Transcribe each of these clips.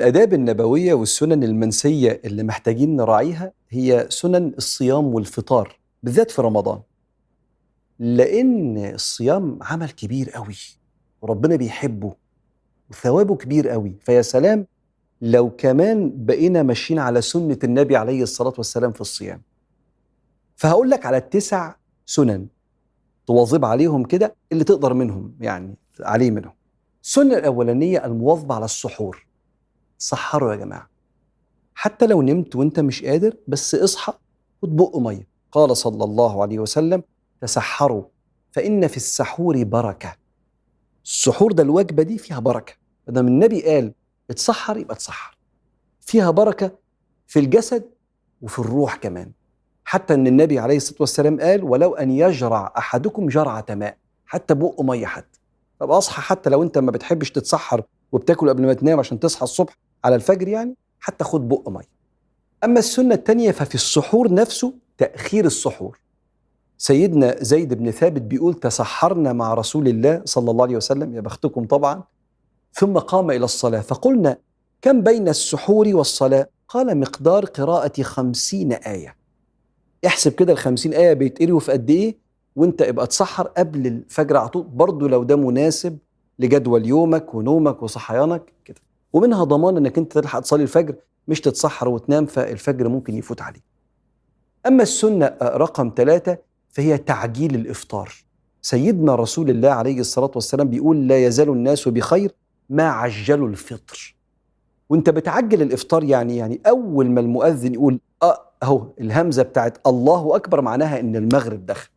الآداب النبوية والسنن المنسية اللي محتاجين نراعيها هي سنن الصيام والفطار بالذات في رمضان. لأن الصيام عمل كبير قوي وربنا بيحبه وثوابه كبير قوي فيا سلام لو كمان بقينا ماشيين على سنة النبي عليه الصلاة والسلام في الصيام. فهقول لك على التسع سنن تواظب عليهم كده اللي تقدر منهم يعني عليه منهم. السنة الأولانية المواظبة على السحور. سحروا يا جماعة. حتى لو نمت وانت مش قادر بس اصحى وتبق مية. قال صلى الله عليه وسلم تسحروا فإن في السحور بركة. السحور ده الوجبة دي فيها بركة. ما النبي قال اتسحر يبقى اتسحر. فيها بركة في الجسد وفي الروح كمان. حتى إن النبي عليه الصلاة والسلام قال ولو أن يجرع أحدكم جرعة ماء. حتى بق مية حتى. طب أصحى حتى لو أنت ما بتحبش تتسحر وبتاكل قبل ما تنام عشان تصحى الصبح. على الفجر يعني حتى خد بق ميه أما السنة الثانية ففي السحور نفسه تأخير السحور. سيدنا زيد بن ثابت بيقول تسحرنا مع رسول الله صلى الله عليه وسلم يا بختكم طبعا ثم قام إلى الصلاة فقلنا كم بين السحور والصلاة؟ قال مقدار قراءة خمسين آية. احسب كده ال 50 آية بيتقروا في قد إيه؟ وأنت ابقى تسحر قبل الفجر على طول. برضه لو ده مناسب لجدول يومك ونومك وصحيانك كده. ومنها ضمان إنك أنت تلحق تصلي الفجر مش تتسحر وتنام فالفجر ممكن يفوت عليك. أما السنة رقم ثلاثة فهي تعجيل الإفطار. سيدنا رسول الله عليه الصلاة والسلام بيقول لا يزال الناس بخير ما عجلوا الفطر. وأنت بتعجل الإفطار يعني يعني أول ما المؤذن يقول آه أهو الهمزة بتاعت الله أكبر معناها إن المغرب دخل.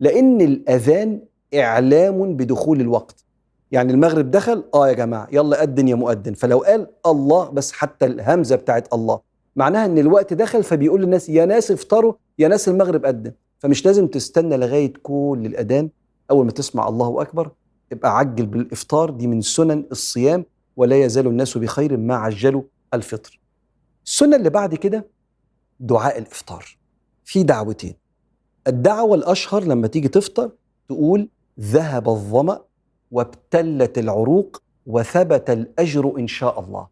لأن الأذان إعلام بدخول الوقت. يعني المغرب دخل آه يا جماعة يلا اذن يا مؤذن فلو قال الله بس حتى الهمزة بتاعت الله. معناها إن الوقت دخل فبيقول للناس يا ناس افطروا يا ناس المغرب اذن فمش لازم تستنى لغاية كل الأذان. أول ما تسمع الله أكبر ابقى عجل بالإفطار. دي من سنن الصيام ولا يزال الناس بخير ما عجلوا الفطر. السنة اللي بعد كده دعاء الإفطار. في دعوتين. الدعوة الأشهر لما تيجي تفطر تقول ذهب الظمأ وابتلت العروق وثبت الأجر إن شاء الله.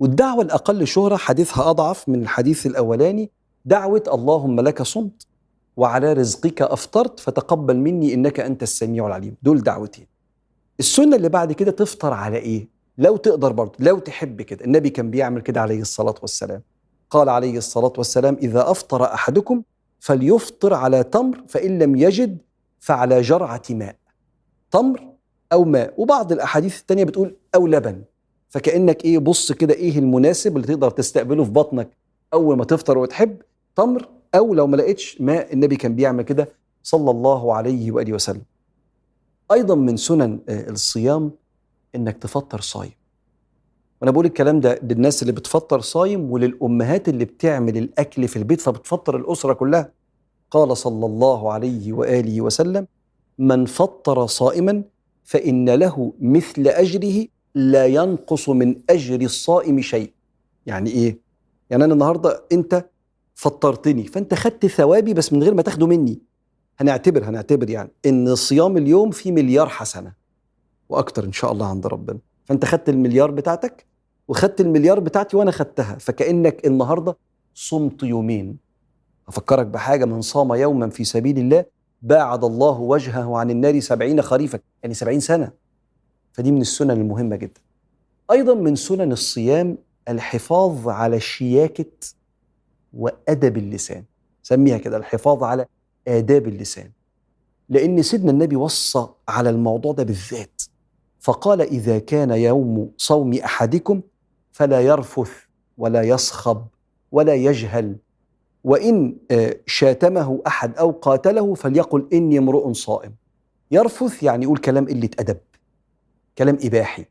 والدعوة الأقل شهرة حديثها أضعف من الحديث الأولاني دعوة اللهم لك صمت وعلى رزقك أفطرت فتقبل مني إنك أنت السميع العليم. دول دعوتين. السنة اللي بعد كده تفطر على إيه؟ لو تقدر برضه لو تحب كده. النبي كان بيعمل كده عليه الصلاة والسلام. قال عليه الصلاة والسلام إذا أفطر أحدكم فليفطر على تمر فإن لم يجد فعلى جرعة ماء. تمر أو ماء وبعض الأحاديث الثانية بتقول أو لبن. فكأنك إيه بص كده إيه المناسب اللي تقدر تستقبله في بطنك أول ما تفطر وتحب تمر أو لو ما لقيتش ماء النبي كان بيعمل كده صلى الله عليه وآله وسلم. أيضا من سنن آه، الصيام إنك تفطر صايم. وأنا بقول الكلام ده للناس اللي بتفطر صايم وللأمهات اللي بتعمل الأكل في البيت فبتفطر الأسرة كلها. قال صلى الله عليه وآله وسلم من فطر صائما فإن له مثل أجره لا ينقص من أجر الصائم شيء. يعني إيه؟ يعني أنا النهارده أنت فطرتني فأنت خدت ثوابي بس من غير ما تاخده مني. هنعتبر هنعتبر يعني إن صيام اليوم فيه مليار حسنة وأكتر إن شاء الله عند ربنا. فأنت خدت المليار بتاعتك وخدت المليار بتاعتي وأنا خدتها فكأنك النهارده صمت يومين. أفكرك بحاجة من صام يوما في سبيل الله باعد الله وجهه عن النار سبعين خريفا يعني سبعين سنة. فدي من السنن المهمة جدا. أيضا من سنن الصيام الحفاظ على شياكة وأدب اللسان. سميها كده الحفاظ على آداب اللسان. لأن سيدنا النبي وصى على الموضوع ده بالذات. فقال إذا كان يوم صوم أحدكم فلا يرفث ولا يصخب ولا يجهل وإن آه، شاتمه أحد أو قاتله فليقل إني امرؤ صائم. يرفث يعني يقول كلام قلة أدب كلام إباحي.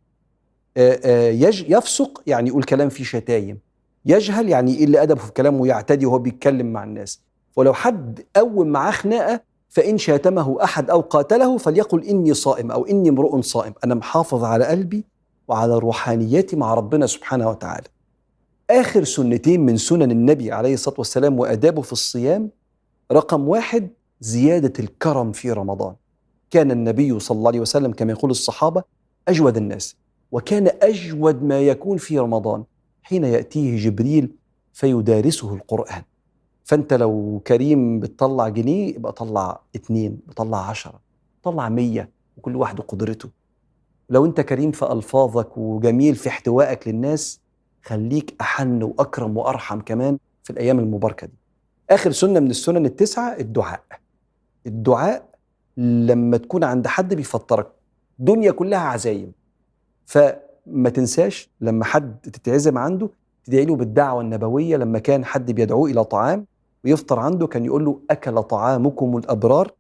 آه، آه، يفسق يعني يقول كلام فيه شتايم. يجهل يعني يقل أدبه في كلامه ويعتدي وهو بيتكلم مع الناس. ولو حد قوم معاه خناقة فإن شاتمه أحد أو قاتله فليقل إني صائم أو إني امرؤ صائم. أنا محافظ على قلبي وعلى روحانيتي مع ربنا سبحانه وتعالى. آخر سنتين من سنن النبي عليه الصلاة والسلام وآدابه في الصيام رقم واحد زيادة الكرم في رمضان. كان النبي صلى الله عليه وسلم كما يقول الصحابة أجود الناس وكان أجود ما يكون في رمضان حين يأتيه جبريل فيدارسه القرآن. فأنت لو كريم بتطلع جنيه يبقى طلع اتنين بطلع عشرة طلع مية وكل واحد قدرته. لو أنت كريم في ألفاظك وجميل في احتوائك للناس خليك أحن وأكرم وأرحم كمان في الأيام المباركة دي. آخر سنة من السنن التسعة الدعاء. الدعاء لما تكون عند حد بيفطرك. دنيا كلها عزايم. فما تنساش لما حد تتعزم عنده تدعي له بالدعوة النبوية لما كان حد بيدعوه إلى طعام ويفطر عنده كان يقول له أكل طعامكم الأبرار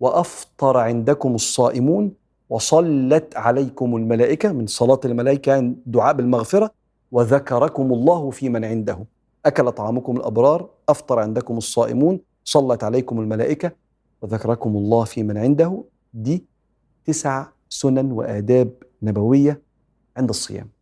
وأفطر عندكم الصائمون وصلت عليكم الملائكة من صلاة الملائكة يعني دعاء بالمغفرة وذكركم الله في من عنده. أكل طعامكم الأبرار أفطر عندكم الصائمون صلت عليكم الملائكة. وذكركم الله في من عنده. دي تسع سنن وآداب نبوية عند الصيام.